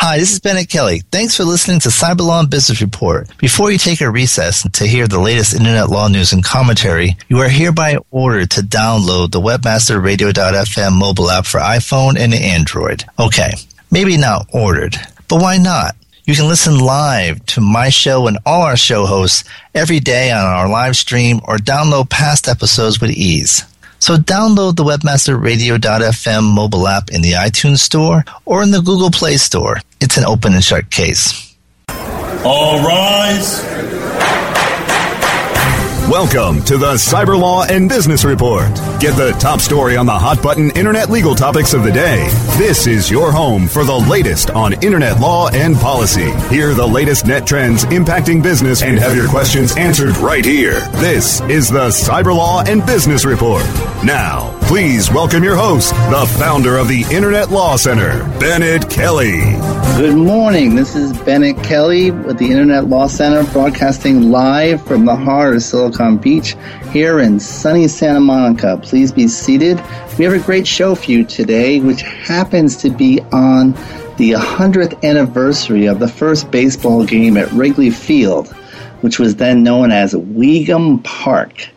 Hi, this is Bennett Kelly. Thanks for listening to Cyberlaw Business Report. Before you take a recess to hear the latest internet law news and commentary, you are hereby ordered to download the webmasterradio.fm mobile app for iPhone and Android. Okay, maybe not ordered, but why not? You can listen live to my show and all our show hosts every day on our live stream or download past episodes with ease. So download the webmasterradio.fm mobile app in the iTunes Store or in the Google Play Store. It's an open and shut case. All rise. Welcome to the Cyber Law and Business Report. Get the top story on the hot button internet legal topics of the day. This is your home for the latest on internet law and policy. Hear the latest net trends impacting business and have your questions answered right here. This is the Cyber Law and Business Report. Now, please welcome your host, the founder of the Internet Law Center, Bennett Kelly. Good morning. This is Bennett Kelly with the Internet Law Center broadcasting live from the heart of Silicon Beach here in sunny Santa Monica. Please be seated. We have a great show for you today, which happens to be on the 100th anniversary of the first baseball game at Wrigley Field, which was then known as Weeghman Park.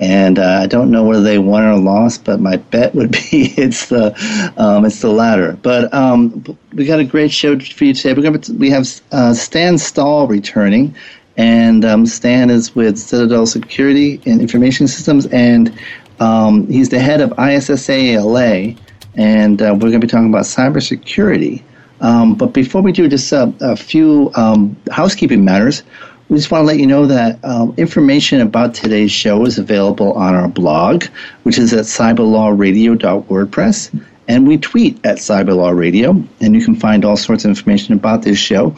And uh, I don't know whether they won or lost, but my bet would be it's the um, it's the latter. But um, we got a great show for you today. We're gonna, we have uh, Stan Stahl returning, and um, Stan is with Citadel Security and Information Systems, and um, he's the head of ISSA LA, and uh, we're going to be talking about cybersecurity. Um, but before we do, just a, a few um, housekeeping matters. We just want to let you know that um, information about today's show is available on our blog, which is at cyberlawradio.wordpress, and we tweet at cyberlawradio, and you can find all sorts of information about this show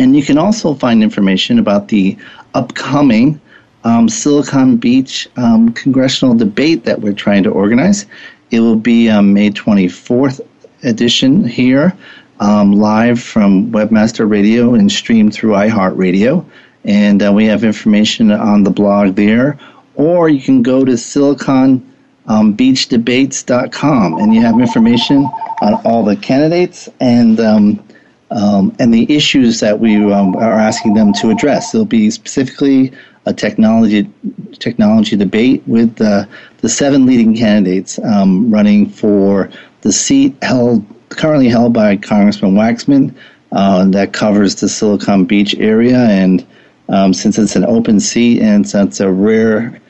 and you can also find information about the upcoming um, Silicon Beach um, congressional debate that we're trying to organize. It will be um, May 24th edition here, um, live from Webmaster Radio and streamed through iHeartRadio. And uh, we have information on the blog there. Or you can go to siliconbeachdebates.com and you have information on all the candidates and um, um, and the issues that we um, are asking them to address. There'll be specifically a technology technology debate with the the seven leading candidates um, running for the seat held currently held by Congressman Waxman uh, that covers the Silicon Beach area. And um, since it's an open seat and since a rare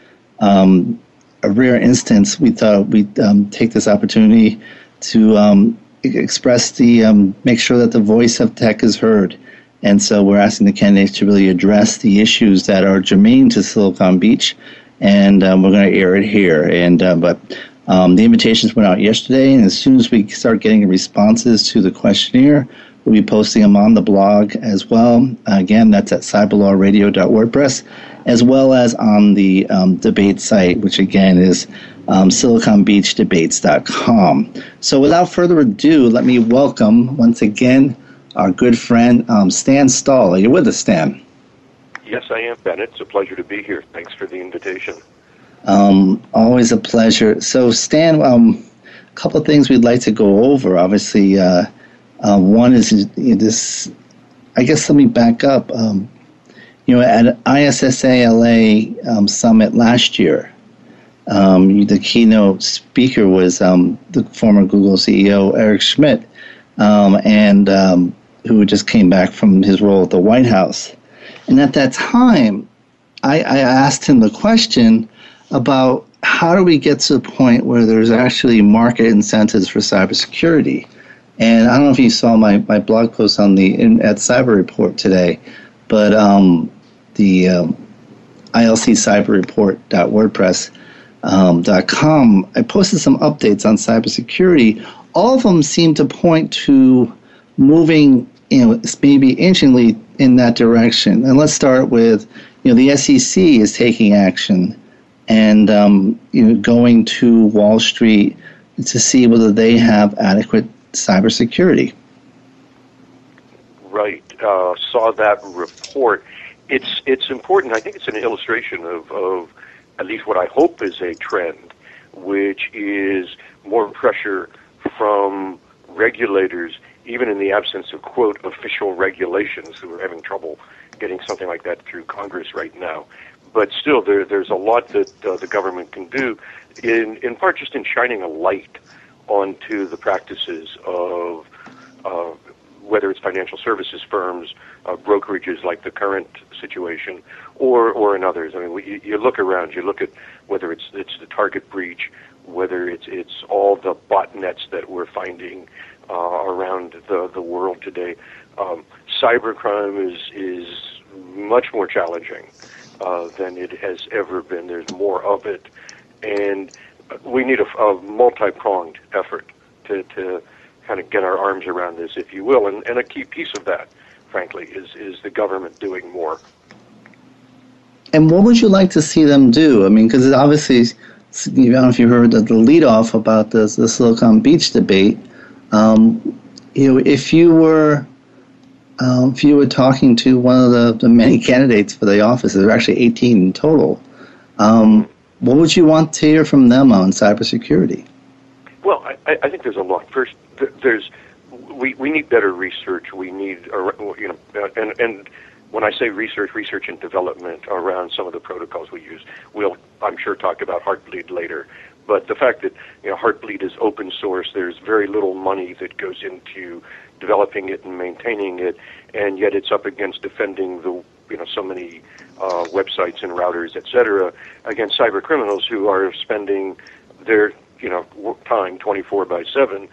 um, a rare instance, we thought we'd um, take this opportunity to express the um, make sure that the voice of tech is heard. And so we're asking the candidates to really address the issues that are germane to Silicon Beach, and um, we're going to air it here. And uh, but um, the invitations went out yesterday, and as soon as we start getting responses to the questionnaire, we'll be posting them on the blog as well. Again, that's at cyberlawradio.wordpress, as well as on the um, debate site, which again is um, siliconbeachdebates.com. So without further ado, let me welcome once again our good friend um, Stan Stahl. Are you with us, Stan? Yes, I am, Bennett. It's a pleasure to be here. Thanks for the invitation. Um, always a pleasure. So, Stan, um, a couple of things we'd like to go over. Obviously, uh, uh, one is this. I guess let me back up. Um, you know, at ISSA LA um, summit last year, um, the keynote speaker was um, the former Google CEO Eric Schmidt, and who just came back from his role at the White House. And at that time, I, I asked him the question about how do we get to the point where there's actually market incentives for cybersecurity? And I don't know if you saw my, my blog post on the in, at Cyber Report today, but um, the um, ilccyberreport.wordpress.com, um, I posted some updates on cybersecurity. All of them seem to point to moving, you know, maybe inchingly in that direction. And let's start with, you know, the SEC is taking action and um, you know, going to Wall Street to see whether they have adequate cybersecurity. Right. Uh, saw that report. It's it's important. I think it's an illustration of, of at least what I hope is a trend, which is more pressure from regulators, even in the absence of quote official regulations, who are having trouble getting something like that through Congress right now but still, there, there's a lot that uh, the government can do, in, in part just in shining a light onto the practices of uh, whether it's financial services firms, uh, brokerages like the current situation, or or in others. I mean, we, you, you look around, you look at whether it's it's the target breach, whether it's it's all the botnets that we're finding uh, around the the world today. Um, cybercrime is is much more challenging uh, than it has ever been. There's more of it, and we need a, a multi-pronged effort to, to kind of get our arms around this, if you will. And, and a key piece of that, frankly, is is the government doing more. And what would you like to see them do? I mean, because obviously, I don't know if you heard the, the lead off about this the Silicon Beach debate. Um, you know, if you were um, if you were talking to one of the, the many candidates for the office, there are actually 18 in total, um, what would you want to hear from them on cybersecurity? Well, I, I think there's a lot. First, there's we, we need better research. We need, you know, uh, and, and when I say research, research and development around some of the protocols we use. We'll, I'm sure, talk about Heartbleed later. But the fact that you know Heartbleed is open source, there's very little money that goes into developing it and maintaining it, and yet it's up against defending the you know so many uh, websites and routers, et cetera, against cyber criminals who are spending their you know time 24 by 7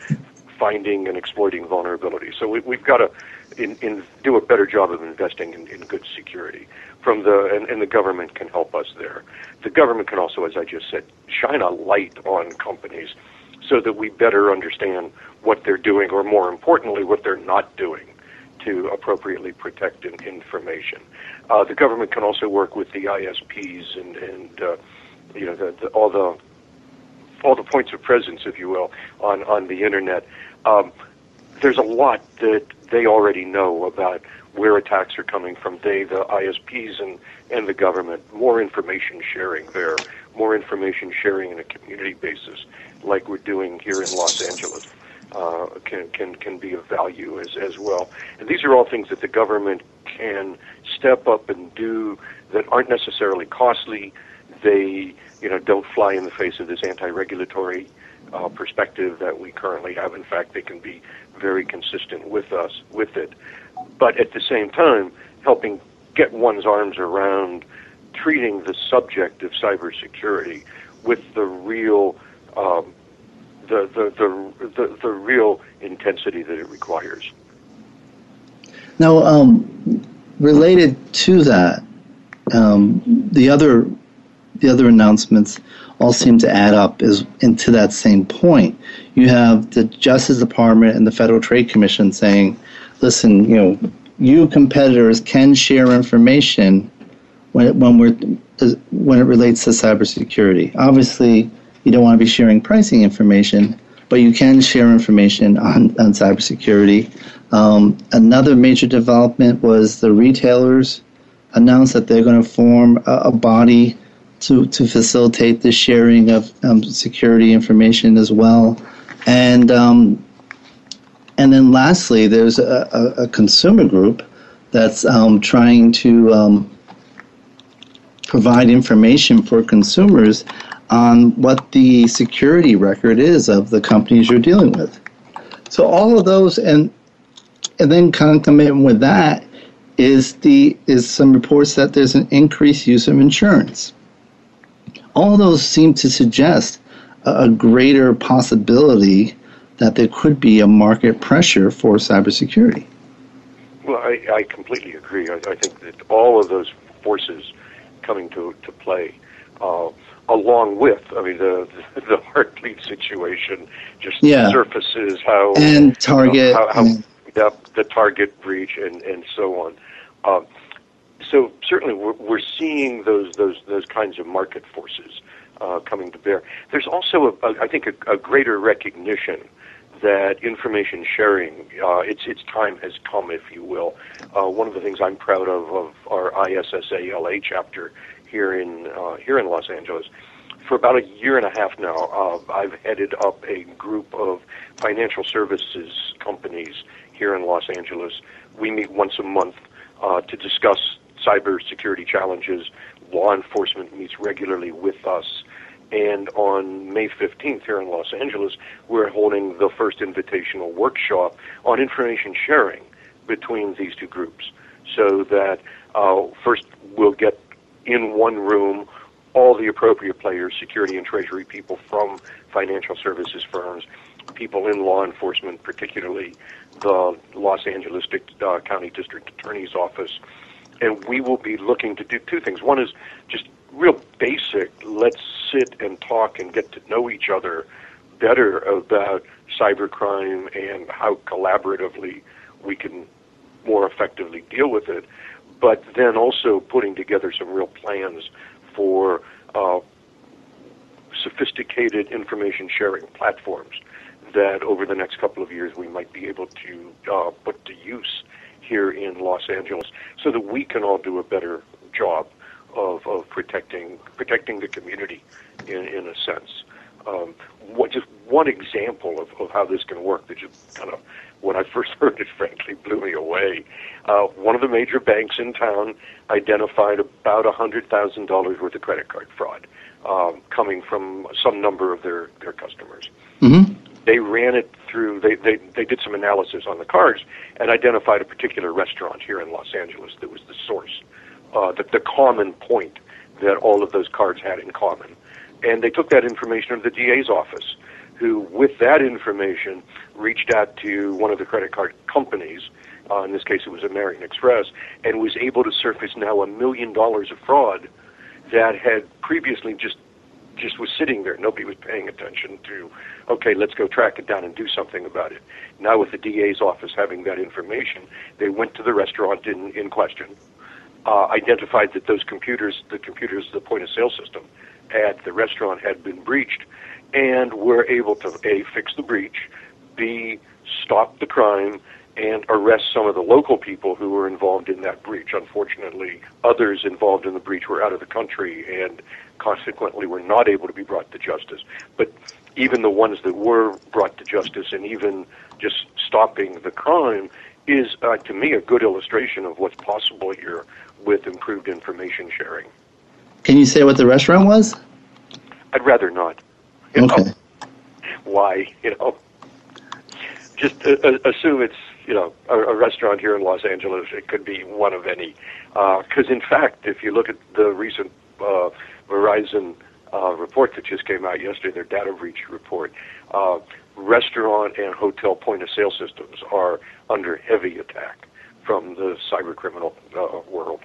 finding and exploiting vulnerabilities. So we, we've got to in, in do a better job of investing in, in good security from the and, and the government can help us there. The government can also, as I just said, shine a light on companies so that we better understand what they're doing, or more importantly, what they're not doing to appropriately protect in, information. Uh, the government can also work with the ISPs and, and uh, you know the, the, all the all the points of presence, if you will, on on the internet. Um, there's a lot that they already know about where attacks are coming from. They, the ISPs and and the government, more information sharing there, more information sharing in a community basis, like we're doing here in Los Angeles uh, can can can be of value as as well. And these are all things that the government can step up and do that aren't necessarily costly. They you know don't fly in the face of this anti-regulatory uh, perspective that we currently have. In fact, they can be very consistent with us with it. But at the same time, helping get one's arms around treating the subject of cybersecurity with the real um, the, the, the, the, the real intensity that it requires. Now, um, related to that, um, the other the other announcements all seem to add up is into that same point. You have the Justice Department and the Federal Trade Commission saying, "Listen, you know, you competitors can share information when it, when we're when it relates to cybersecurity. Obviously, you don't want to be sharing pricing information, but you can share information on, on cybersecurity. Um, another major development was the retailers announced that they're going to form a, a body to, to facilitate the sharing of um, security information as well. And um, and then lastly, there's a, a, a consumer group that's um, trying to um, provide information for consumers on what the security record is of the companies you're dealing with. So all of those, and and then concomitant with that is the is some reports that there's an increased use of insurance. All those seem to suggest a, a greater possibility that there could be a market pressure for cybersecurity. Well, I, I completely agree. I, I think that all of those forces coming to to play. Uh, along with, I mean, the the Heartbleed situation just yeah. surfaces how and Target, you know, how, how yeah, the Target breach and and so on. Um, so certainly, we're, we're seeing those those those kinds of market forces uh, coming to bear. There's also, a, a, I think, a, a greater recognition that information sharing, uh, its its time has come, if you will. Uh, one of the things I'm proud of of our ISSALA chapter here in uh, here in Los Angeles. For about a year and a half now, uh, I've headed up a group of financial services companies here in Los Angeles. We meet once a month uh, to discuss cybersecurity challenges. Law enforcement meets regularly with us. And on May 15th here in Los Angeles, we're holding the first invitational workshop on information sharing between these two groups so that uh, first we'll get in one room all the appropriate players, security and treasury people from financial services firms, people in law enforcement, particularly the Los Angeles uh, County District Attorney's Office. And we will be looking to do two things. One is just real basic, let's sit and talk and get to know each other better about cybercrime and how collaboratively we can more effectively deal with it but then also putting together some real plans for uh, sophisticated information sharing platforms that over the next couple of years we might be able to uh, put to use here in Los Angeles so that we can all do a better job of, of protecting protecting the community in, in a sense. Um, what, just one example of, of how this can work that just kind of when I first heard it, frankly, blew me away. Uh, one of the major banks in town identified about a $100,000 worth of credit card fraud um, coming from some number of their, their customers. Mm-hmm. They ran it through, they, they, they did some analysis on the cards and identified a particular restaurant here in Los Angeles that was the source, uh, the, the common point that all of those cards had in common. And they took that information to the DA's office who, with that information, reached out to one of the credit card companies. Uh, in this case, it was American Express, and was able to surface now a million dollars of fraud that had previously just just was sitting there. Nobody was paying attention to. Okay, let's go track it down and do something about it. Now, with the DA's office having that information, they went to the restaurant in in question, uh, identified that those computers, the computers, the point of sale system, at the restaurant had been breached, and we're able to a fix the breach, b stop the crime, and arrest some of the local people who were involved in that breach. Unfortunately, others involved in the breach were out of the country and consequently were not able to be brought to justice. But even the ones that were brought to justice and even just stopping the crime is, uh, to me, a good illustration of what's possible here with improved information sharing. Can you say what the restaurant was? I'd rather not. You okay. Why? You know, just uh, uh, assume it's you know a, a, restaurant here in Los Angeles. It could be one of any. Because uh, in fact, if you look at the recent uh, Verizon uh, report that just came out yesterday, their data breach report, uh, restaurant and hotel point of sale systems are under heavy attack from the cyber criminal world.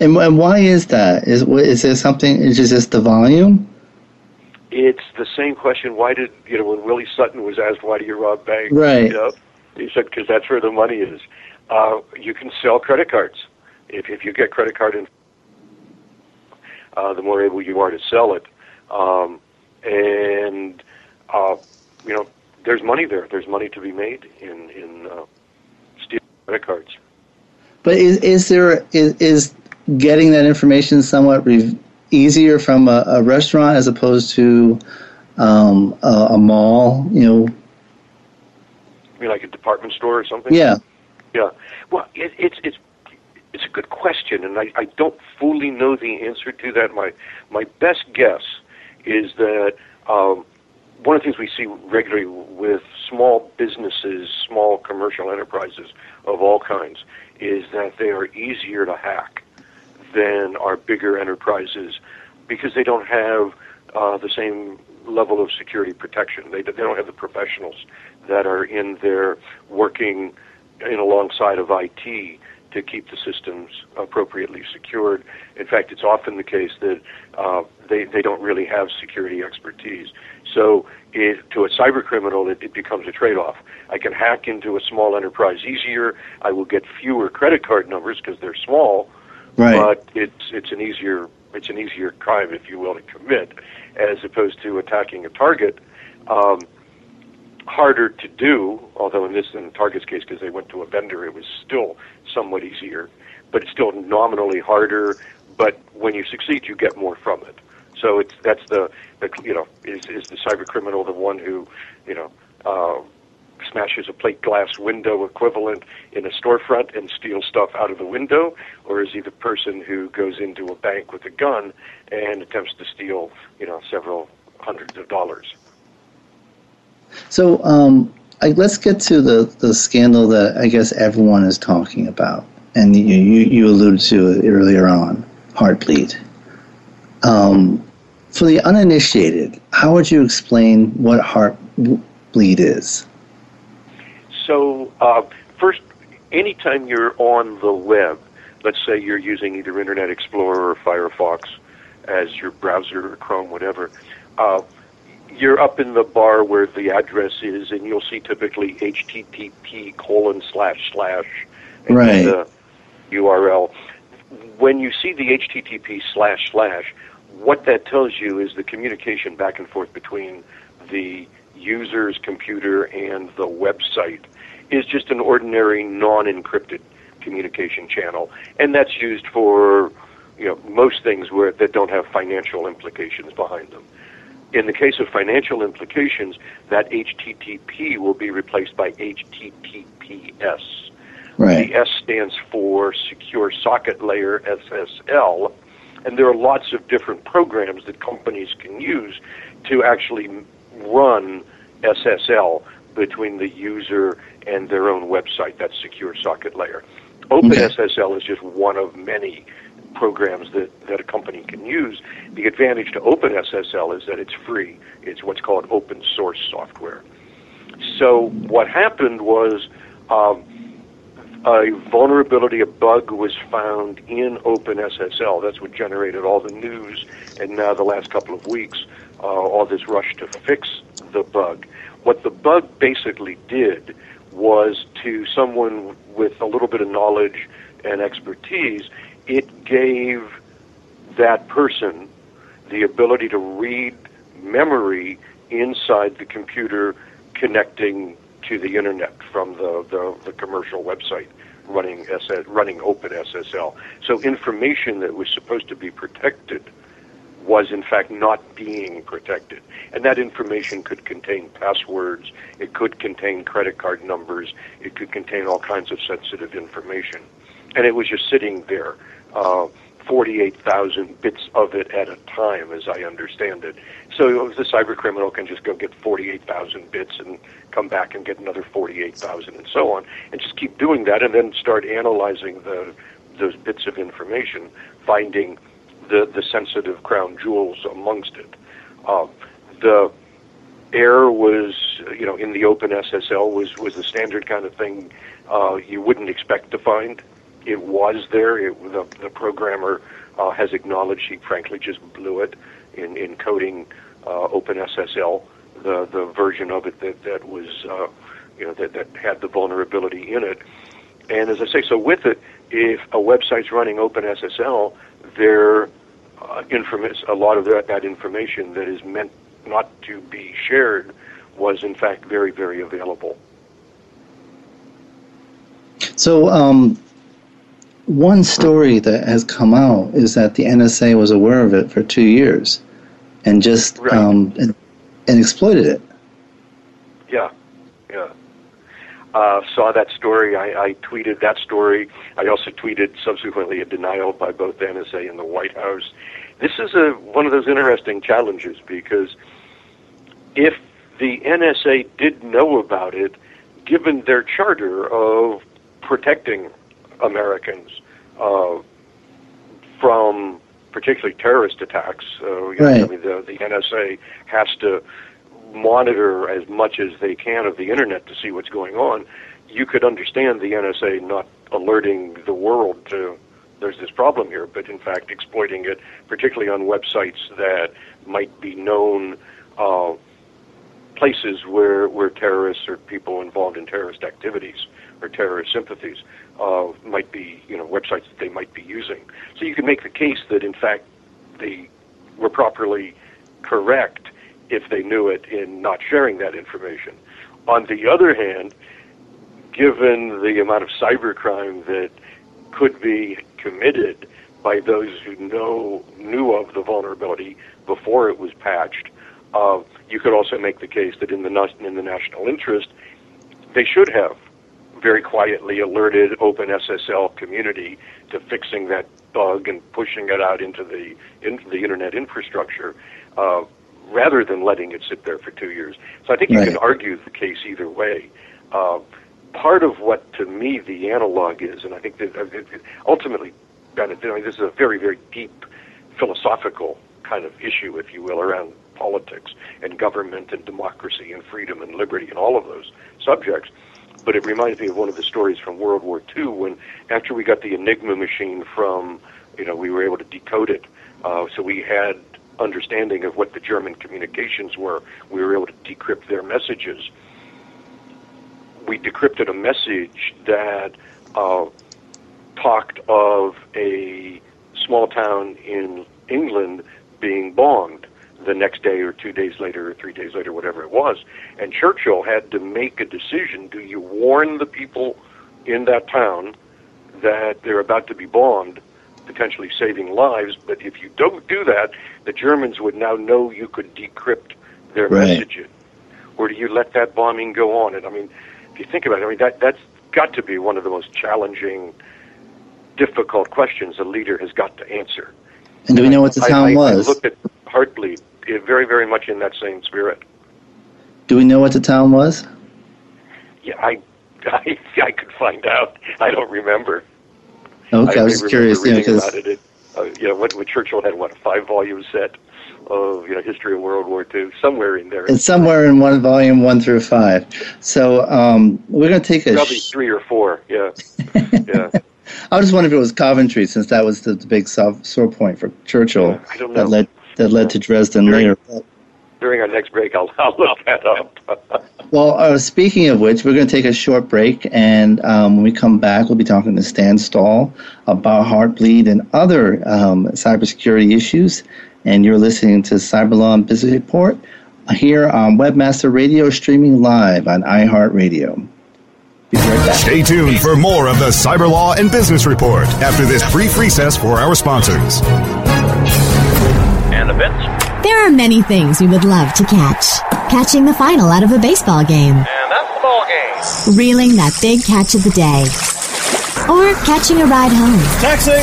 And, and why is that? Is is there something? Is it just the volume? It's the same question. Why did you know when Willie Sutton was asked why do you rob banks? Right. You know, he said because that's where the money is. Uh, you can sell credit cards. If if you get credit card in, uh, the more able you are to sell it, um, and uh, you know there's money there. There's money to be made in in uh, stealing credit cards. But is is there is, is getting that information somewhat re- easier from a, a, restaurant as opposed to um, a, a, mall? You know, you mean like a department store or something? Yeah. Yeah. Well, it, it's it's it's a good question, and I, I don't fully know the answer to that. My my best guess is that um, one of the things we see regularly with small businesses, small commercial enterprises of all kinds, is that they are easier to hack than our bigger enterprises because they don't have uh, the same level of security protection. They, they don't have the professionals that are in there working in alongside of IT to keep the systems appropriately secured. In fact, it's often the case that uh, they, they don't really have security expertise. So it, to a cyber criminal, it, it becomes a trade-off. I can hack into a small enterprise easier. I will get fewer credit card numbers because they're small, right. but it's it's an easier it's an easier crime, if you will, to commit, as opposed to attacking a target. Um, harder to do, although in this in Target's case, because they went to a vendor, it was still somewhat easier, but it's still nominally harder. But when you succeed, you get more from it. So it's that's the, the you know is is the cyber criminal the one who you know uh, smashes a plate glass window equivalent in a storefront and steals stuff out of the window, or is he the person who goes into a bank with a gun and attempts to steal you know several hundreds of dollars? So um, I, let's get to the, the scandal that I guess everyone is talking about, and you, you, you alluded to it earlier on, Heartbleed. Um, for the uninitiated, how would you explain what Heartbleed is? Uh, first, anytime you're on the web, let's say you're using either Internet Explorer or Firefox as your browser or Chrome, whatever, uh, you're up in the bar where the address is, and you'll see typically HTTP colon slash slash right. the URL. When you see the HTTP slash slash, what that tells you is the communication back and forth between the user's computer and the website is just an ordinary non-encrypted communication channel, and that's used for you know most things where that don't have financial implications behind them. In the case of financial implications, that HTTP will be replaced by HTTPS. Right. The S stands for Secure Socket Layer SSL, and there are lots of different programs that companies can use to actually run SSL between the user and their own website. That's Secure Socket Layer. OpenSSL is just one of many programs that, that a company can use. The advantage to OpenSSL is that it's free. It's what's called open source software. So what happened was um, a vulnerability, a bug was found in OpenSSL. That's what generated all the news, and now the last couple of weeks, uh, all this rush to fix the bug. What the bug basically did was to someone with a little bit of knowledge and expertise, it gave that person the ability to read memory inside the computer connecting to the internet from the, the, the commercial website running running open SSL. So information that was supposed to be protected was in fact not being protected. And that information could contain passwords, it could contain credit card numbers, it could contain all kinds of sensitive information. And it was just sitting there uh, 48,000 bits of it at a time, as I understand it. So the cyber criminal can just go get 48,000 bits and come back and get another 48,000 and so on, and just keep doing that, and then start analyzing the those bits of information, finding the the sensitive crown jewels amongst it. Uh, the error was, you know, in the open SSL was was the standard kind of thing uh, you wouldn't expect to find it was there. It, the, the programmer uh, has acknowledged he frankly just blew it in, in coding uh, OpenSSL, the the version of it that that was uh, you know that that had the vulnerability in it. And as I say, so with it, if a website's running OpenSSL, their uh, inform- a lot of that, that information that is meant not to be shared was in fact very, very available. So, um, one story that has come out is that the NSA was aware of it for two years, and just Right. um, and, and exploited it. Yeah, yeah. Uh, saw that story. I, I tweeted that story. I also tweeted subsequently a denial by both the NSA and the White House. This is a one of those interesting challenges because if the NSA did know about it, given their charter of protecting Americans uh, from particularly terrorist attacks, uh, you know, I mean, the, the NSA has to monitor as much as they can of the internet to see what's going on, you could understand the NSA not alerting the world to there's this problem here, but in fact exploiting it, particularly on websites that might be known uh, places where where terrorists or people involved in terrorist activities or terrorist sympathies uh, might be, you know, websites that they might be using. So you can make the case that in fact they were properly correct if they knew it in not sharing that information. On the other hand, given the amount of cybercrime that could be committed by those who know knew of the vulnerability before it was patched, uh, you could also make the case that in the in the national interest, they should have very quietly alerted OpenSSL community to fixing that bug and pushing it out into the into the internet infrastructure, uh, rather than letting it sit there for two years. So I think you Right. can argue the case either way. Uh, part of what to me the analog is, and I think that uh, ultimately, I mean, this is a very very deep philosophical kind of issue, if you will, around politics and government and democracy and freedom and liberty and all of those subjects. But it reminds me of one of the stories from World War II when, after we got the Enigma machine from, you know, we were able to decode it. Uh, so we had understanding of what the German communications were. We were able to decrypt their messages. We decrypted a message that uh, talked of a small town in England being bombed the next day or two days later or three days later, whatever it was. And Churchill had to make a decision. Do you warn the people in that town that they're about to be bombed, potentially saving lives? But if you don't do that, the Germans would now know you could decrypt their Right. messages. Or do you let that bombing go on? And I mean, if you think about it, I mean, that, that's got to be one of the most challenging, difficult questions a leader has got to answer. And do we know what the town I, I, was? looked at Heartbleed eh, very, very much in that same spirit. Do we know what the town was? Yeah, I, I, I could find out. I don't remember. Okay, I, was remember curious, you know, because about it. uh, you know, what, what Churchill had what a five-volume set of you know history of World War II, somewhere in there. it's somewhere in one volume one through five. So um, we're going to take a. probably sh- three or four. Yeah, yeah. I was wondering if it was Coventry, since that was the, the big sore point for Churchill Yeah, I that led that led to Dresden later. But- During our next break, I'll, I'll look that up. Well, uh, speaking of which, we're going to take a short break, and um, when we come back, we'll be talking to Stan Stahl about Heartbleed and other um, cybersecurity issues. And you're listening to Cyberlaw and Business Report here on Webmaster Radio, streaming live on iHeartRadio. Be right. Stay tuned for more of the Cyber Law and Business Report after this brief recess for our sponsors. And events. There are many things we would love to catch. Catching the final out of a baseball game, And that's the ball game. reeling that big catch of the day, or catching a ride home. Taxi.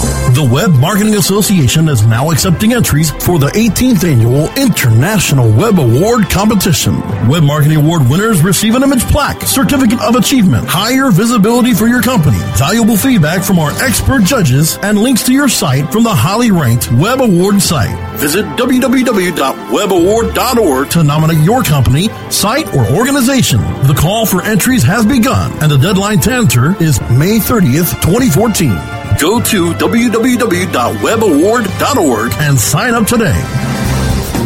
The Web Marketing Association is now accepting entries for the 18th annual International Web Award Competition. Web Marketing Award winners receive an image plaque, certificate of achievement, higher visibility for your company, valuable feedback from our expert judges, and links to your site from the highly ranked Web Award site. Visit www.webaward.org to nominate your company, site, or organization. The call for entries has begun, and the deadline to enter is May 30th, 2014. Go to www.webaward.org and sign up today.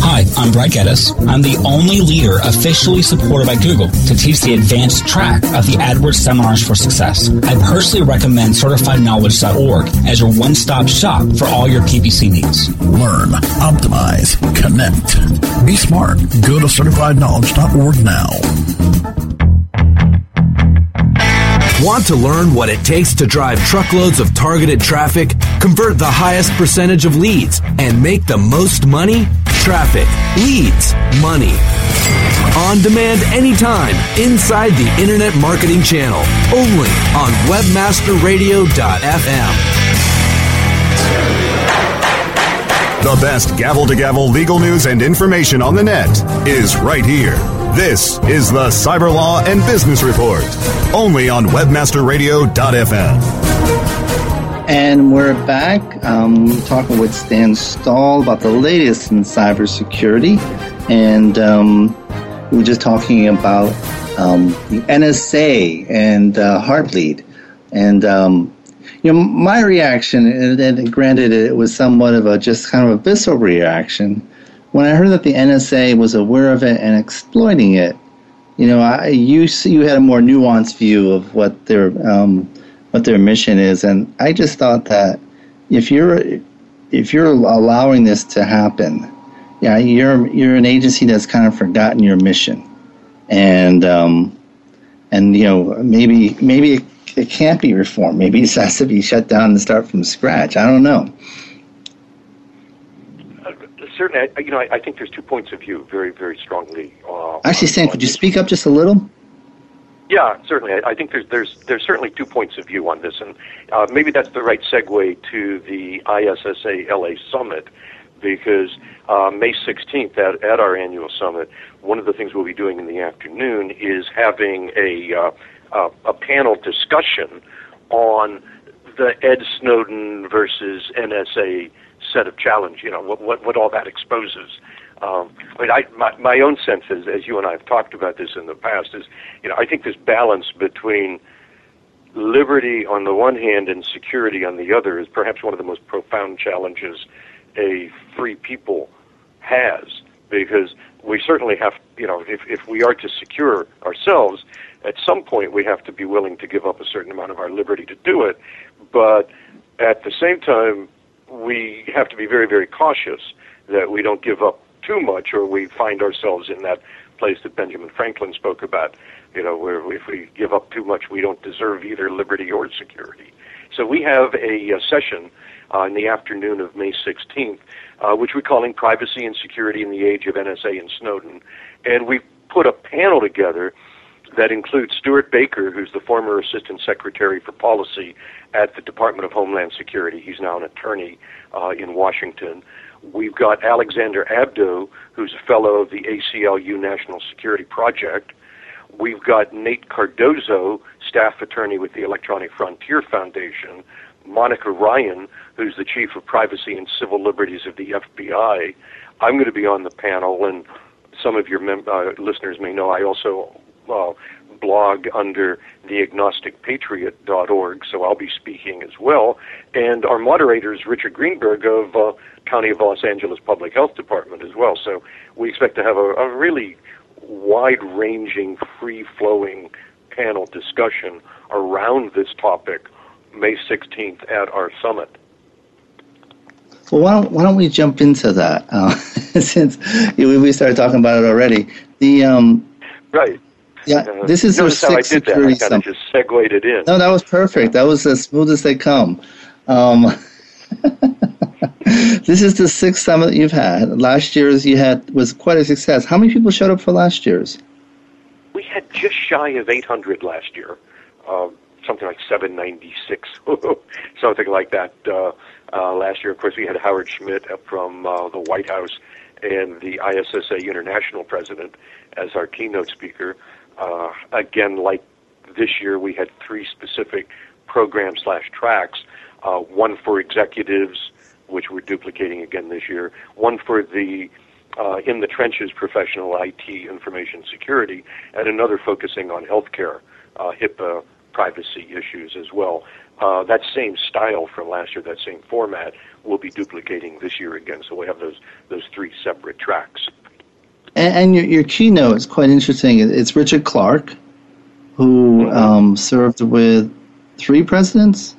Hi, I'm Brad Geddes. I'm the only leader officially supported by Google to teach the advanced track of the AdWords Seminars for Success. I personally recommend CertifiedKnowledge.org as your one-stop shop for all your PPC needs. Learn, optimize, connect. Be smart. Go to CertifiedKnowledge.org now. Want to learn what it takes to drive truckloads of targeted traffic, convert the highest percentage of leads, and make the most money? Traffic, leads, money. On demand anytime inside the Internet Marketing Channel. Only on WebmasterRadio.fm. The best gavel to gavel legal news and information on the net is right here. This is the Cyber Law and Business Report, only on WebmasterRadio.fm. And we're back um, talking with Stan Stahl about the latest in cybersecurity. And um, we were just talking about um, the NSA and uh, Heartbleed. And, um, you know, my reaction, and, and granted it was somewhat of a just kind of a visceral reaction, when I heard that the NSA was aware of it and exploiting it, you know, I, you you had a more nuanced view of what their um, what their mission is, and I just thought that if you're if you're allowing this to happen, yeah, you're you're an agency that's kind of forgotten your mission, and um, and you know maybe maybe it, it can't be reformed. Maybe it has to be shut down and start from scratch. I don't know certainly, I, you know, I, I, think there's two points of view very, very strongly. Uh, Actually, Stan, could you speak up just a little? Yeah, certainly. I, I, think there's there's there's certainly two points of view on this, and uh, maybe that's the right segue to the ISSA LA summit, because uh, May 16th at, at our annual summit, one of the things we'll be doing in the afternoon is having a uh, uh a panel discussion on the Ed Snowden versus NSA set of challenge. You know what what, what all that exposes. Um, I mean, I, my, my own sense is, as you and I have talked about this in the past, is you know I think this balance between liberty on the one hand and security on the other is perhaps one of the most profound challenges a free people has. Because we certainly have you know if if we are to secure ourselves at some point we have to be willing to give up a certain amount of our liberty to do it. But at the same time we have to be very, very cautious that we don't give up too much or we find ourselves in that place that Benjamin Franklin spoke about, you know, where if we give up too much, we don't deserve either liberty or security. So we have a, a session uh, in the afternoon of May 16th, uh, which we're calling Privacy and Security in the Age of NSA and Snowden. And we put a panel together that includes Stewart Baker, who's the former Assistant Secretary for Policy at the Department of Homeland Security. He's now an attorney uh, in Washington. We've got Alexander Abdo, who's a fellow of the ACLU National Security Project. We've got Nate Cardozo, staff attorney with the Electronic Frontier Foundation. Monica Ryan, who's the chief of privacy and civil liberties of the FBI. I'm going to be on the panel, and some of your mem- uh, listeners may know I also uh, blog under theagnosticpatriot.org, so I'll be speaking as well. And our moderator is Richard Greenberg of uh, County of Los Angeles Public Health Department as well. So we expect to have a, a really wide-ranging, free-flowing panel discussion around this topic May 16th at our summit. Well, why don't, why don't we jump into that? Uh, since we started talking about it already. The um, right. Yeah, uh, this is our sixth security that. I kind of just segued it in. No, that was perfect. That was as smooth as they come. Um, this is the sixth summit you've had. Last year's you had was quite a success. How many people showed up for last year's? We had just shy of 800 last year. Uh, something like 796, something like that. Uh, uh, last year, of course, we had Howard Schmidt from uh, the White House and the ISSA International President as our keynote speaker. Uh, again, like this year, we had three specific programs slash tracks. Uh, one for executives, which we're duplicating again this year. One for the uh, in the trenches professional IT information security, and another focusing on healthcare, uh, HIPAA privacy issues as well. Uh, that same style from last year, that same format, we'll be duplicating this year again. So we have those those three separate tracks. And, and your, your, keynote is quite interesting. It's Richard Clarke, who mm-hmm. um, served with three presidents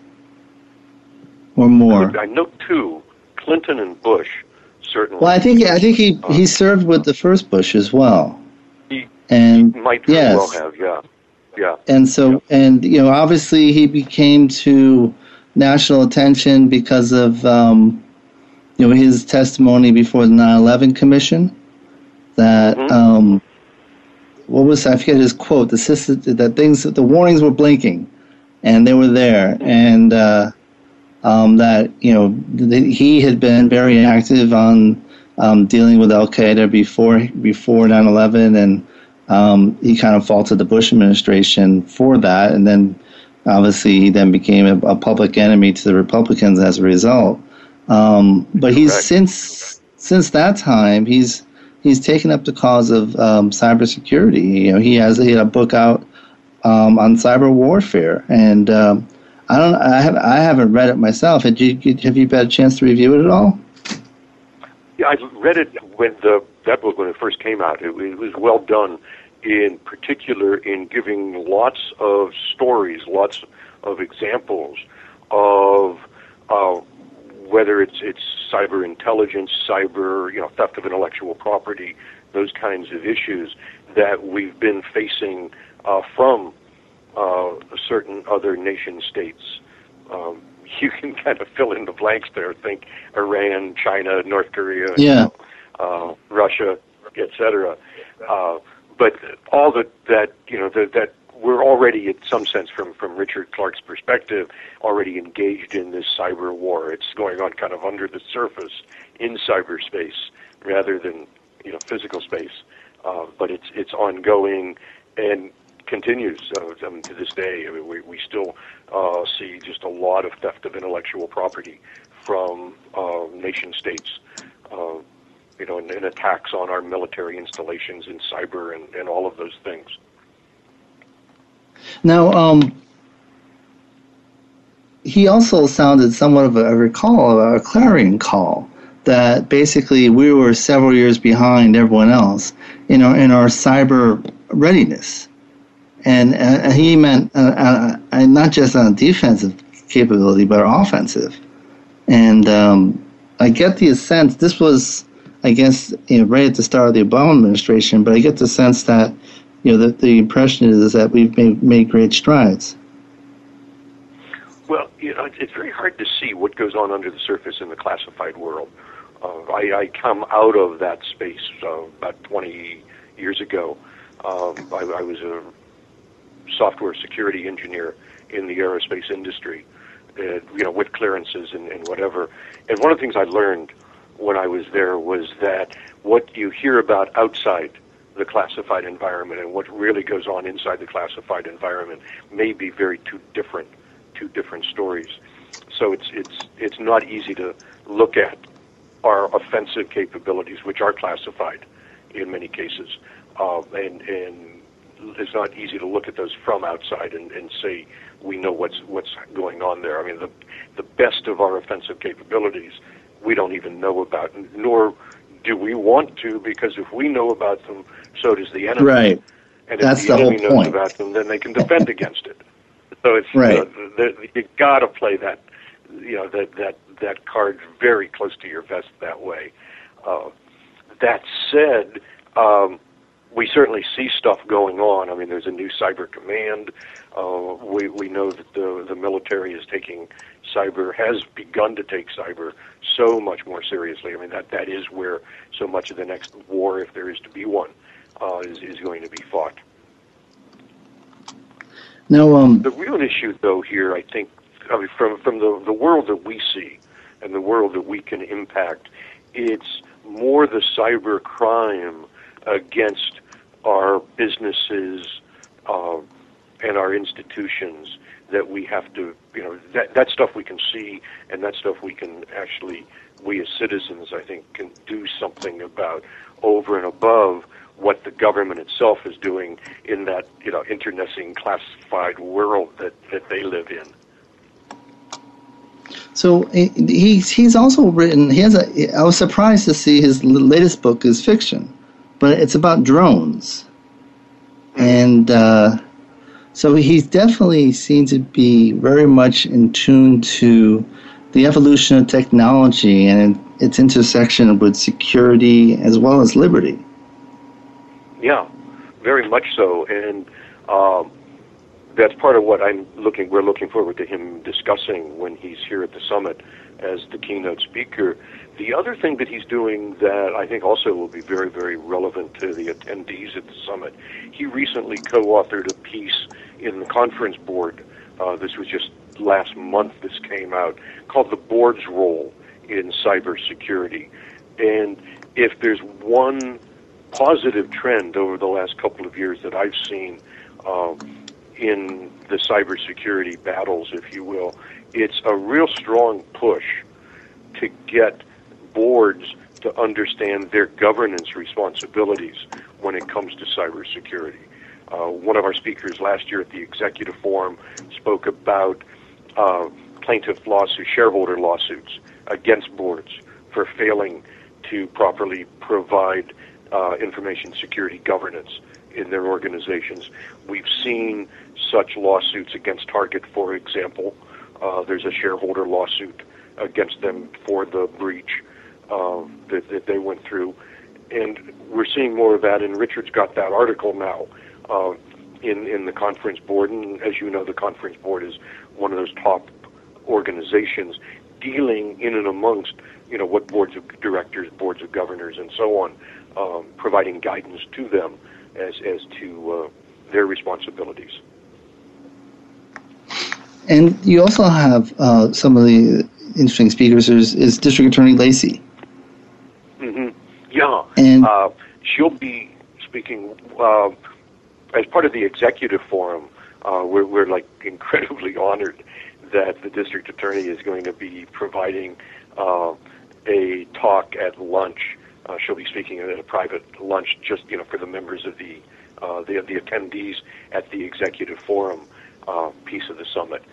or more. I know two, Clinton and Bush, certainly. Well, I think I think he he served with the first Bush as well. He, and he might yes. well have, yeah, yeah. And so, yeah. and you know, obviously, he became to national attention because of um, you know his testimony before the 9/11 Commission. That mm-hmm. um, what was I forget his quote? The system, that things the warnings were blinking, and they were there, and uh, um, that you know he had been very active on um, dealing with Al Qaeda before before 9/11, and um, he kind of faulted the Bush administration for that, and then obviously he then became a, a public enemy to the Republicans as a result. Um, but he's Correct. since since that time he's he's taken up the cause of um, cybersecurity. You know, he has he had a book out um, on cyber warfare and I don't. I have. I haven't read it myself. Have you? Have you had a chance to review it at all? Yeah, I read it when the that book when it first came out. It, it was well done, in particular in giving lots of stories, lots of examples of uh, whether it's it's cyber intelligence, cyber you know theft of intellectual property, those kinds of issues that we've been facing uh, from uh, certain other nation states. Um, you can kind of fill in the blanks there. Think Iran, China, North Korea, yeah. uh, Russia, etc. Uh, but all that that you know that that we're already, in some sense, from from Richard Clarke's perspective, already engaged in this cyber war. It's going on kind of under the surface in cyberspace rather than you know physical space. Uh, but it's it's ongoing, and continues uh, um, to this day. I mean, we, we still uh, see just a lot of theft of intellectual property from uh, nation states, uh, you know, and, and attacks on our military installations in cyber and, and all of those things. Now, um, he also sounded somewhat of a, a recall, a clarion call that basically we were several years behind everyone else in our in our cyber readiness and uh, he meant uh, uh, uh, not just on defensive capability, but offensive. And um, I get the sense this was, I guess, you know, right at the start of the Obama administration, but I get the sense that you know the, the impression is that we've made, made great strides. Well, you know, it's very hard to see what goes on under the surface in the classified world. Uh, I, I come out of that space uh, about 20 years ago. Um, I, I was a software security engineer in the aerospace industry, uh, you know, with clearances and, and whatever. And one of the things I learned when I was there was that what you hear about outside the classified environment and what really goes on inside the classified environment may be very two different, two different stories. So it's it's it's not easy to look at our offensive capabilities, which are classified in many cases, uh, and and it's not easy to look at those from outside and, and say we know what's what's going on there. I mean, the the best of our offensive capabilities we don't even know about, nor do we want to, because if we know about them, so does the enemy. Right. And That's if the, the enemy whole knows point. about them, then they can defend against it. So it's right. The, the, you got to play that, you know, that that that card very close to your vest that way. Uh, that said. Um, we certainly see stuff going on. I mean, there's a new cyber command. Uh, we we know that the the military is taking cyber has begun to take cyber so much more seriously. I mean, that that is where so much of the next war, if there is to be one, uh, is is going to be fought. Now, um, the real issue, though, here, I think, I mean, from from the the world that we see and the world that we can impact, it's more the cyber crime against our businesses uh, and our institutions that we have to, you know, that that stuff we can see and that stuff we can actually, we as citizens, I think, can do something about over and above what the government itself is doing in that you know internecine classified world that, that they live in. So he's he's also written. He has a. I was surprised to see his latest book is fiction, but it's about drones, and uh, so he definitely seems to be very much in tune to the evolution of technology and its intersection with security as well as liberty. Yeah, very much so, and um, that's part of what I'm looking. We're looking forward to him discussing when he's here at the summit as the keynote speaker. The other thing that he's doing that I think also will be very, very relevant to the attendees at the summit, he recently co-authored a piece in the conference board. Uh, this was just last month. This came out called "The Board's Role in Cybersecurity," and if there's one positive trend over the last couple of years that I've seen uh, in the cybersecurity battles, if you will. It's a real strong push to get boards to understand their governance responsibilities when it comes to cybersecurity. Uh, one of our speakers last year at the executive forum spoke about uh, plaintiff lawsuits, shareholder lawsuits against boards for failing to properly provide uh, information security governance in their organizations. We've seen such lawsuits against Target, for example. Uh, there's a shareholder lawsuit against them for the breach uh, that, that, they went through. And we're seeing more of that, and Richard's got that article now uh, in, in the conference board. And as you know, the conference board is one of those top organizations dealing in and amongst you know what boards of directors, boards of governors, and so on um, providing guidance to them as, as to uh, their responsibilities. And you also have uh, some of the interesting speakers is, is District Attorney Lacey. Mm-hmm. Yeah. And uh, she'll be speaking uh, as part of the executive forum. Uh, we're, we're like incredibly honored that the district attorney is going to be providing uh, a talk at lunch uh, she'll be speaking at a private lunch, just you know, for the members of the uh, the, the attendees at the executive forum uh, piece of the summit.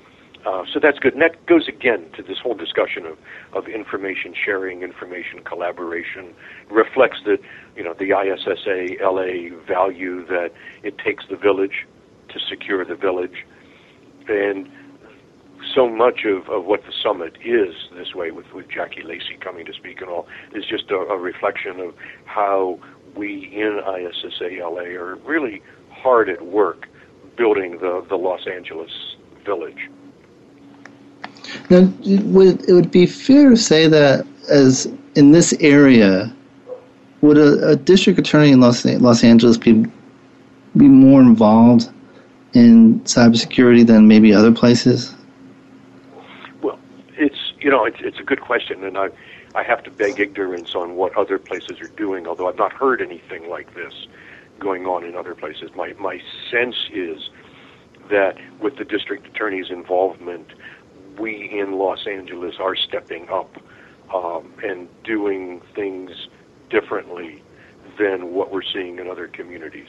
Uh, so that's good. And that goes again to this whole discussion of, of information sharing, information collaboration, reflects that, you know, the ISSA LA value that it takes the village to secure the village. And so much of, of what the summit is this way with, with Jackie Lacey coming to speak and all is just a, a reflection of how we in ISSA LA are really hard at work building the, the Los Angeles village. Now, would it would be fair to say that as in this area, would a, a district attorney in Los, Los Angeles be be more involved in cybersecurity than maybe other places? You know, it's it's a good question, and I I have to beg ignorance on what other places are doing. Although I've not heard anything like this going on in other places. My my sense is that with the district attorney's involvement, we in Los Angeles are stepping up um, and doing things differently than what we're seeing in other communities.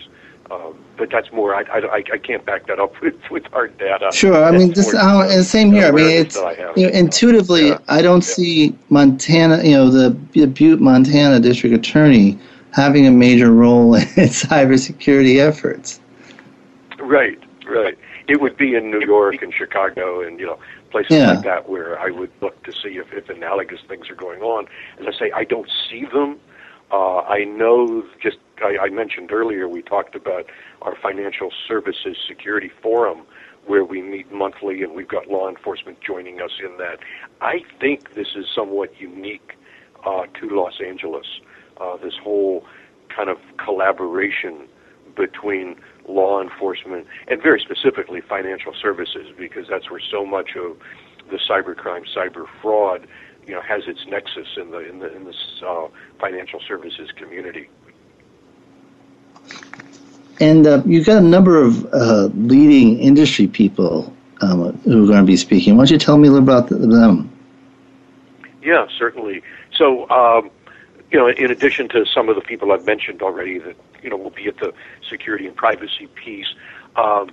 Um, but that's more. I, I, I can't back that up with, with hard data. Sure. I mean, this how and same here. I mean, it's I you know, intuitively, yeah. I don't yeah. see Montana. You know, the, Butte, Montana district attorney having a major role in cybersecurity efforts. Right. Right. It would be in New York and Chicago and you know places yeah. like that where I would look to see if, if analogous things are going on. As I say, I don't see them. Uh, I know just I, I mentioned earlier, we talked about our financial services security forum where we meet monthly and we've got law enforcement joining us in that. I think this is somewhat unique uh, to Los Angeles, uh, this whole kind of collaboration between law enforcement and very specifically financial services because that's where so much of the cybercrime, cyber fraud, you know, has its nexus in the in the in this uh, financial services community. And uh, you've got a number of uh, leading industry people um, who are going to be speaking. Why don't you tell me a little about them? Yeah, certainly. So, um, you know, in addition to some of the people I've mentioned already that, you know, will be at the security and privacy piece, um,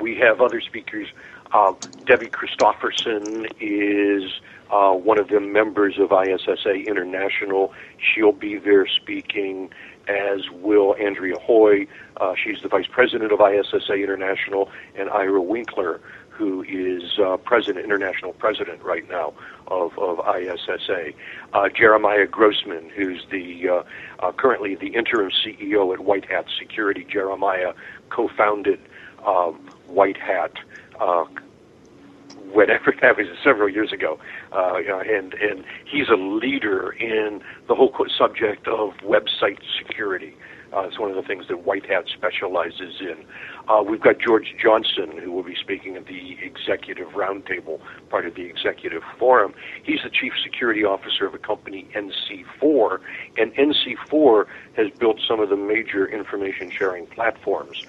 we have other speakers. Uh, Debbie Christofferson is uh, one of the members of ISSA International. She'll be there speaking, as will Andrea Hoy. Uh, she's the vice president of ISSA International, and Ira Winkler, who is uh, president, international president right now of, of ISSA. Uh, Jeremiah Grossman, who's the uh, uh, currently the interim CEO at White Hat Security. Jeremiah co-founded White Hat. Uh, whatever that was several years ago, uh, and and he's a leader in the whole subject of website security. Uh, it's one of the things that White Hat specializes in. Uh, we've got George Johnson, who will be speaking at the Executive Roundtable, part of the Executive Forum. He's the Chief Security Officer of a company, NC4, and NC4 has built some of the major information sharing platforms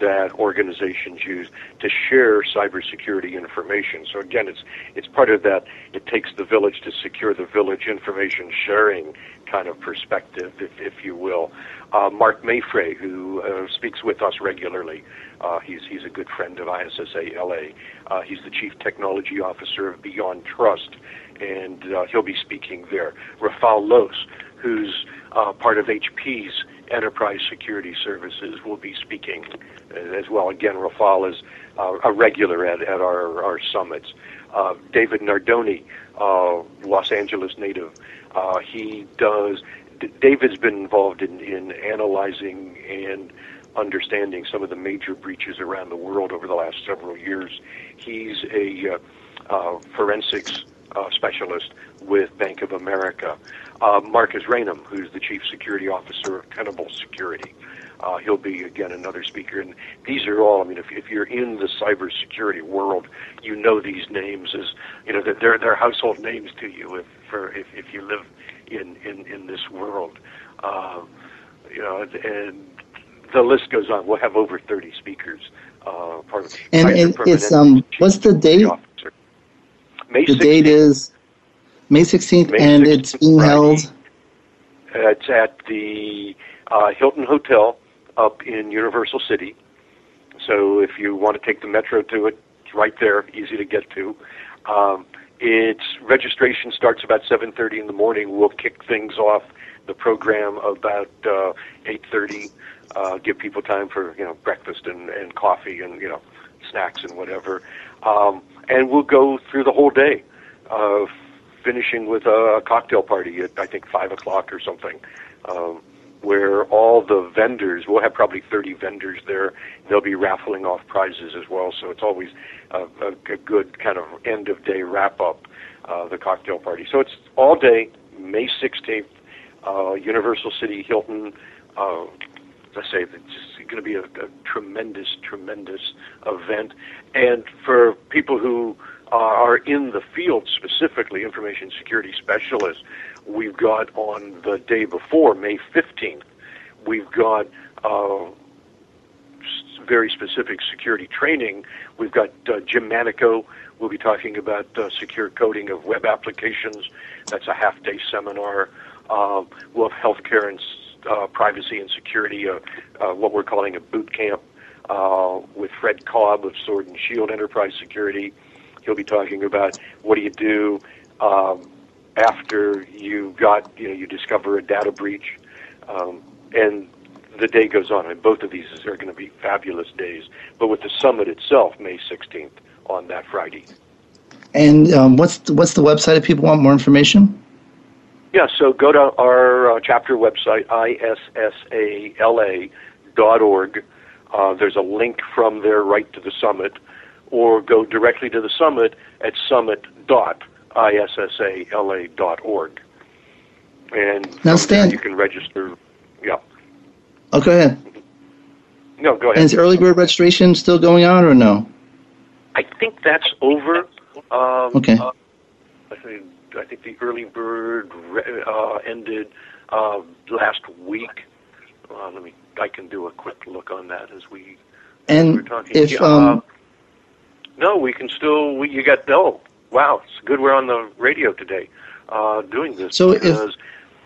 that organizations use to share cybersecurity information. So again, it's it's part of that. It takes the village to secure the village information sharing kind of perspective, if, if you will uh, Marc Maiffret, who uh, speaks with us regularly. Uh, he's he's a good friend of ISSA LA. Uh, he's the chief technology officer of Beyond Trust, and uh, he'll be speaking there. Rafal Los, who's uh, part of HP's enterprise security services, will be speaking as well. Again, Rafal is a regular at, at our, our summits. David Nardoni, Los Angeles native, he does David's been involved in, in analyzing and understanding some of the major breaches around the world over the last several years. He's a uh, uh, forensics uh, specialist with Bank of America. Uh, Marcus Ranum, who's the chief security officer of Tenable Security. Uh, he'll be again another speaker, and these are all. I mean, if, if you're in the cybersecurity world, you know these names as you know they're they're household names to you if for if, if you live in in in this world. Uh, you know, and the list goes on. We'll have over 30 speakers. Uh, part of and, and it's um, what's the date? May the 16th. date is May 16th, May and 16th, it's being Friday. held. It's at the uh, Hilton Hotel up in Universal City. So if you want to take the metro to it, it's right there, easy to get to. Um, its registration starts about 7:30 in the morning. We'll kick things off the program about uh, 8:30. Uh, give people time for you know breakfast and, and coffee and you know snacks and whatever, um, and we'll go through the whole day, uh, finishing with a cocktail party at I think five o'clock or something. Um, where all the vendors, we'll have probably 30 vendors there. They'll be raffling off prizes as well. So it's always a, a, a good kind of end of day wrap up, uh, the cocktail party. So it's all day, May 16th, uh, Universal City Hilton. Uh, I say it's going to be a, a tremendous, tremendous event. And for people who are in the field specifically, information security specialists, we've got on the day before, May 15th, we've got uh, very specific security training. We've got uh, Jim Manico. We'll be talking about uh, secure coding of web applications. That's a half day seminar. Uh, we'll have healthcare and uh, privacy and security, uh, uh, what we're calling a boot camp with Fred Cobb of Sword and Shield Enterprise Security. He'll be talking about what do you do um, after you got, you know, you discover a data breach. Um, and the day goes on. And both of these are going to be fabulous days. But with the summit itself, May 16th on that Friday. And um, what's the, what's the website if people want more information? Yeah, so go to our uh, chapter website, issala.org. Uh, there's a link from there right to the summit, or go directly to the summit at summit.issala.org. And now, Stan, you can register. Yeah. Oh, go ahead. No, go ahead. And is early bird registration still going on or no? I think that's over. Um, Okay. uh, I think I think the early bird re- uh, ended uh, last week. Uh, let me. I can do a quick look on that as we. And we're talking. if Yeah, um, uh, no, we can still. We, you got no. Wow, it's good we're on the radio today, uh, doing this So if- because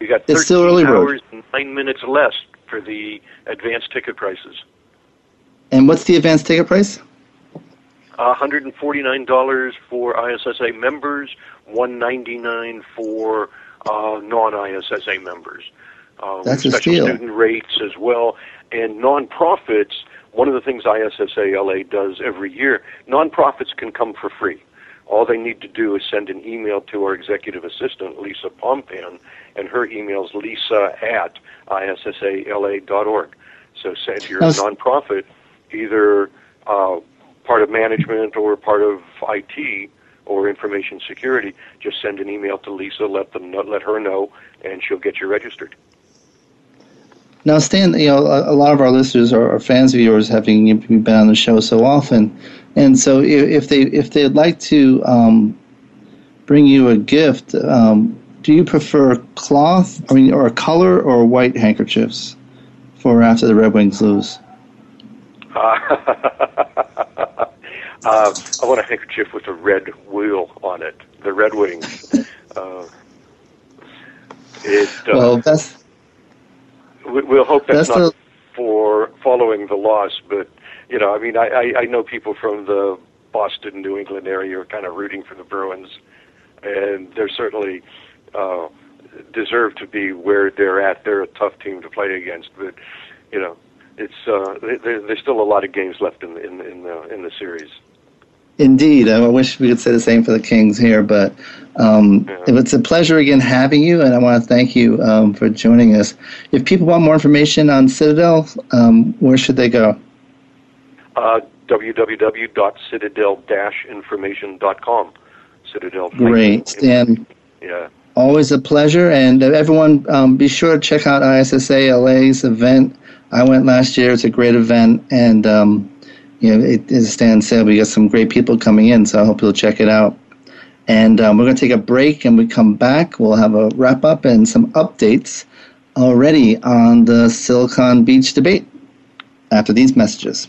we got it's 13 still early hours and nine minutes less for the advanced ticket prices. and what's the advance ticket price? $149 for ISSA members, 199 for uh, non-ISSA members. Uh, That's with a special steal. student rates as well. And nonprofits, one of the things ISSA LA does every year, nonprofits can come for free. All they need to do is send an email to our executive assistant, Lisa Pompan, and her email is lisa at issala.org. So if you're a nonprofit, either uh, part of management or part of IT or information security, just send an email to Lisa, let them know, let her know, and she'll get you registered. Now, Stan, you know, a, a lot of our listeners are, are fans of yours, having been on the show so often, and so if, if they if they'd like to um, bring you a gift, um, do you prefer cloth, I mean, or color, or white handkerchiefs for after the Red Wings lose? Uh, uh, I want a handkerchief with a red wheel on it. The Red Wings. Uh, it, uh, Well, that's we- we'll hope that's, That's not the- for following the loss, but you know, I mean, I, I, I know people from the Boston, New England area are kind of rooting for the Bruins, and they're certainly uh, deserve to be where they're at. They're a tough team to play against, but you know, it's uh, there, there's still a lot of games left in in in the in the series. Indeed, I wish we could say the same for the Kings here, but um, it's a pleasure again having you, and I want to thank you um, for joining us. If people want more information on Citadel, um, where should they go? Uh, www.citadel-information.com. Citadel. Great, Stan. Yeah. Always a pleasure, and uh, everyone, um, be sure to check out ISSA LA's event. I went last year; it's a great event, and um, you know, it, as Stan said, we got some great people coming in, so I hope you'll check it out. And um, we're going to take a break, and we come back. We'll have a wrap up and some updates already on the Silicon Beach debate after these messages.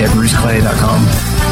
at bruceclay.com.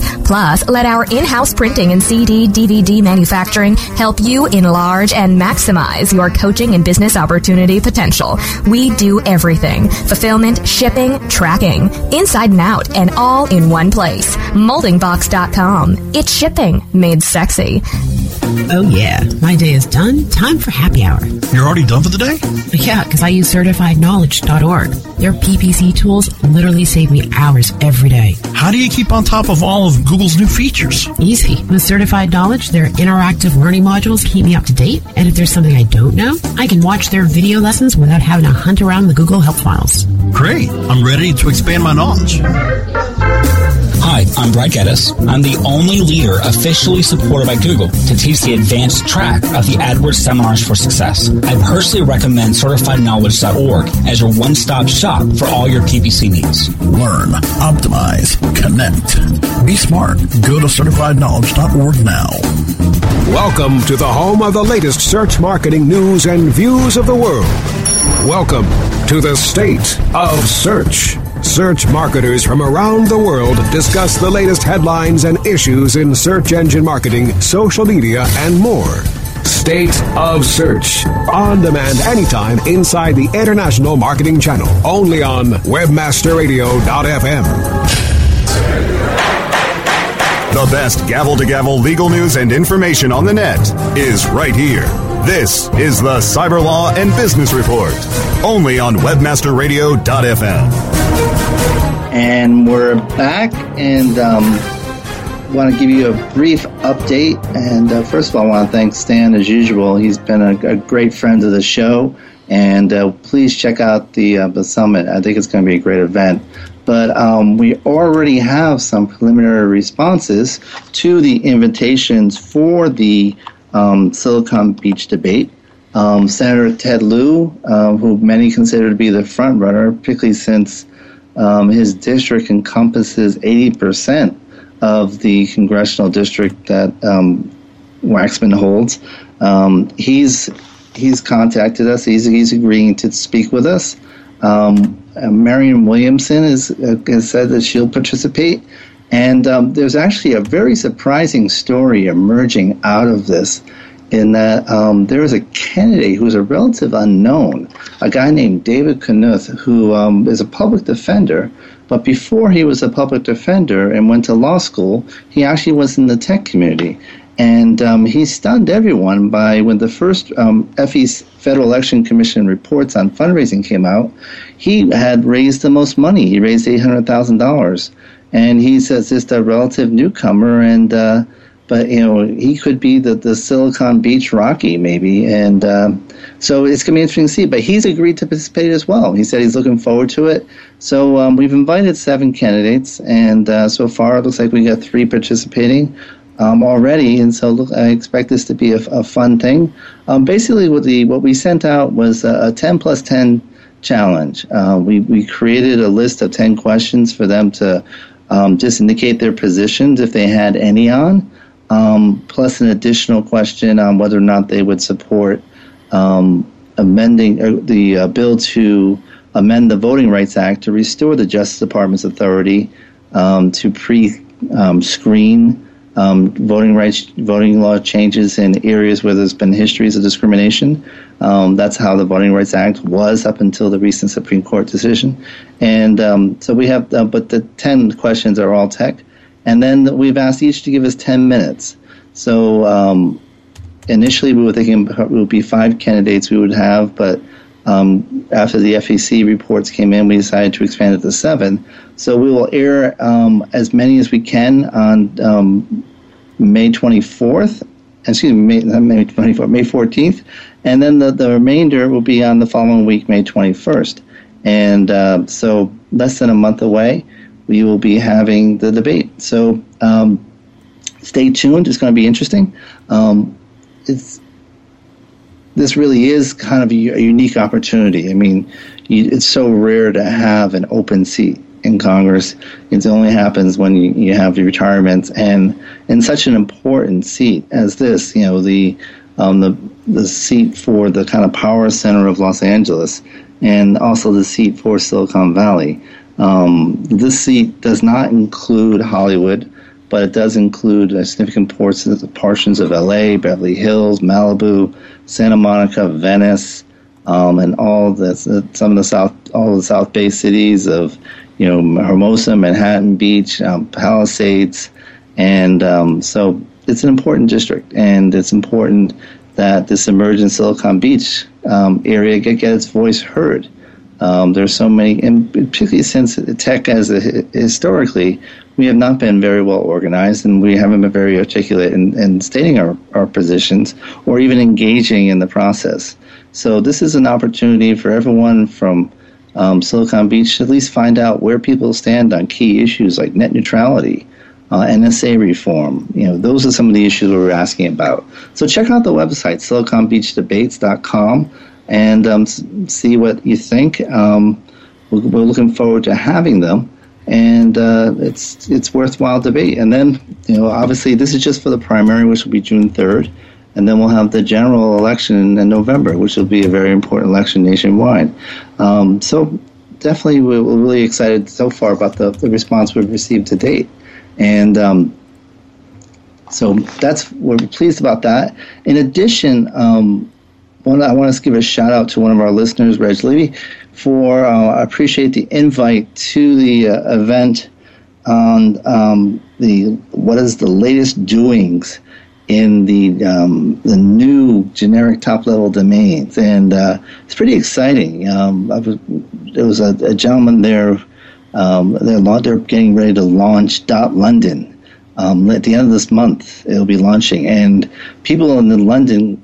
Plus, let our in-house printing and CD, DVD manufacturing help you enlarge and maximize your coaching and business opportunity potential. We do everything. Fulfillment, shipping, tracking, inside and out, and all in one place. Moldingbox.com. It's shipping made sexy. Oh, yeah. My day is done. Time for happy hour. You're already done for the day? Yeah, because I use certifiedknowledge.org. Their PPC tools literally save me hours every day. How do you keep on top of all of Google's new features? Easy. With Certified Knowledge, their interactive learning modules keep me up to date. And if there's something I don't know, I can watch their video lessons without having to hunt around the Google Help files. Great. I'm ready to expand my knowledge. Hi, I'm Brad Geddes. I'm the only leader officially supported by Google to teach the advanced track of the AdWords Seminars for Success. I personally recommend CertifiedKnowledge.org as your one-stop shop for all your PPC needs. Learn, optimize, connect. Be smart. Go to CertifiedKnowledge.org now. Welcome to the home of the latest search marketing news and views of the world. Welcome to the state of search. Search marketers from around the world discuss the latest headlines and issues in search engine marketing, social media, and more. State of Search. On demand anytime inside the International Marketing Channel. Only on WebmasterRadio.fm. The best gavel to gavel legal news and information on the net is right here. This is the Cyber Law and Business Report, only on WebmasterRadio.fm. And we're back, and um, want to give you a brief update. And uh, first of all, I want to thank Stan as usual. He's been a, a great friend of the show, and uh, please check out the uh, the summit. I think it's going to be a great event. But um, we already have some preliminary responses to the invitations for the um, Silicon Beach debate. Um, Senator Ted Lieu, uh, who many consider to be the front runner, particularly since um, his district encompasses 80% of the congressional district that um, Waxman holds. Um, he's he's contacted us. He's he's agreeing to speak with us. Um, uh, Marianne Williamson is, uh, has said that she'll participate, and um, there's actually a very surprising story emerging out of this in that um, there was a candidate who was a relative unknown, a guy named David Kanuth, who um, is a public defender. But before he was a public defender and went to law school, he actually was in the tech community. And um, he stunned everyone by when the first um, FE's Federal Election Commission reports on fundraising came out, he had raised the most money. He raised $800,000. And he says just a relative newcomer and uh, but you know he could be the, the Silicon Beach Rocky maybe, and um, so it's going to be interesting to see. But he's agreed to participate as well. He said he's looking forward to it. So um, we've invited seven candidates, and uh, so far it looks like we got three participating. Um, already, and so look, I expect this to be a, a fun thing. Um, basically, what the what we sent out was a, a 10 plus 10 challenge. Uh, we we created a list of 10 questions for them to um, just indicate their positions if they had any on um, plus an additional question on whether or not they would support um, amending uh, the uh, bill to amend the Voting Rights Act to restore the Justice Department's authority um, to pre-screen um, voting rights, voting law changes in areas where there's been histories of discrimination. Um, that's how the Voting Rights Act was up until the recent Supreme Court decision. And um, so we have, uh, but the 10 questions are all tech. And then we've asked each to give us 10 minutes. So um, initially we were thinking it would be five candidates we would have, but um, after the FEC reports came in, we decided to expand it to seven. So we will air um, as many as we can on um, May 24th. Excuse me, May, May 24th, May 14th, and then the, the remainder will be on the following week, May 21st. And uh, so less than a month away we will be having the debate. So um, stay tuned. It's going to be interesting. Um, it's this really is kind of a, a unique opportunity. I mean, you, it's so rare to have an open seat in Congress. It only happens when you, you have the retirements, and in such an important seat as this, you know, the um, the the seat for the kind of power center of Los Angeles, and also the seat for Silicon Valley. Um, this seat does not include Hollywood, but it does include significant portions, portions of LA, Beverly Hills, Malibu, Santa Monica, Venice, um, and all the some of the south all the South Bay cities of you know Hermosa, Manhattan Beach, um, Palisades, and um, so it's an important district, and it's important that this emerging Silicon Beach um, area get, get its voice heard. Um, there's so many, and particularly since tech as a, historically, we have not been very well organized and we haven't been very articulate in, in stating our, our positions or even engaging in the process. So this is an opportunity for everyone from um, Silicon Beach to at least find out where people stand on key issues like net neutrality, uh, NSA reform. You know, those are some of the issues we're asking about. So check out the website, siliconbeachdebates.com, and um, see what you think. Um, we're, we're, looking forward to having them, and uh, it's it's worthwhile debate. And then, you know, obviously this is just for the primary, which will be June 3rd. And then we'll have the general election in November, which will be a very important election nationwide. Um, so definitely, we're really excited so far about the, the response we've received to date. And um, so that's we're pleased about that. In addition, um, one, I want to give a shout out to one of our listeners, Reg Levy, for uh, I appreciate the invite to the uh, event on um, the what is the latest doings in the um, the new generic top level domains, and uh, it's pretty exciting. Um, was, there was a, a gentleman there um, they're, they're getting ready to launch Dot London. Um, at the end of this month, it'll be launching, and people in the London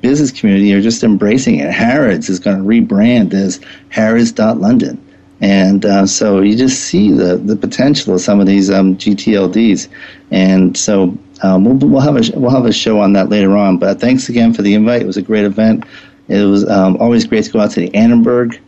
business community are just embracing it. Harrods is going to rebrand as Harrods Dot London, and uh, so you just see the the potential of some of these um, GTLDs, and so um, we'll, we'll have a we'll have a show on that later on. But thanks again for the invite. It was a great event. It was um, always great to go out to the Annenberg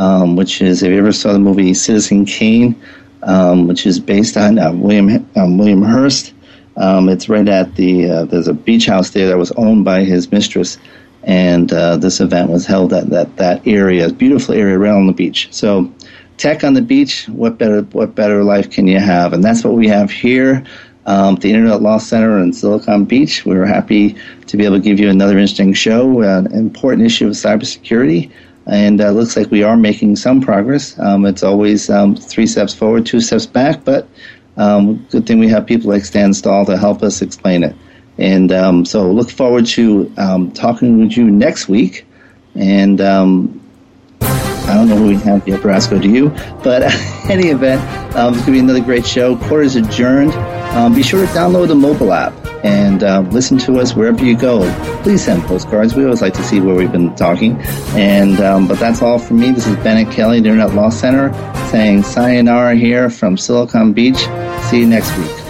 um, which is if you ever saw the movie Citizen Kane, um, which is based on uh, William um, William Hearst. Um, it's right at the uh, there's a beach house there that was owned by his mistress, and uh, this event was held at that that area, beautiful area right on the beach. So, tech on the beach. What better what better life can you have? And that's what we have here. Um, the Internet Law Center in Silicon Beach. We're happy to be able to give you another interesting show, an important issue of cybersecurity and uh, looks like we are making some progress. Um, it's always um, three steps forward, two steps back, but um, good thing we have people like Stan Stahl to help us explain it. And um, so look forward to um, talking with you next week. And um, I don't know who we have here, Brasco, do you? But any event, um, it's going to be another great show. Court is adjourned. be sure to download the mobile app and uh, listen to us wherever you go. Please send postcards. We always like to see where we've been talking. And um, but that's all from me. This is Bennet Kelley, the Internet Law Center, saying sayonara here from Silicon Beach. See you next week.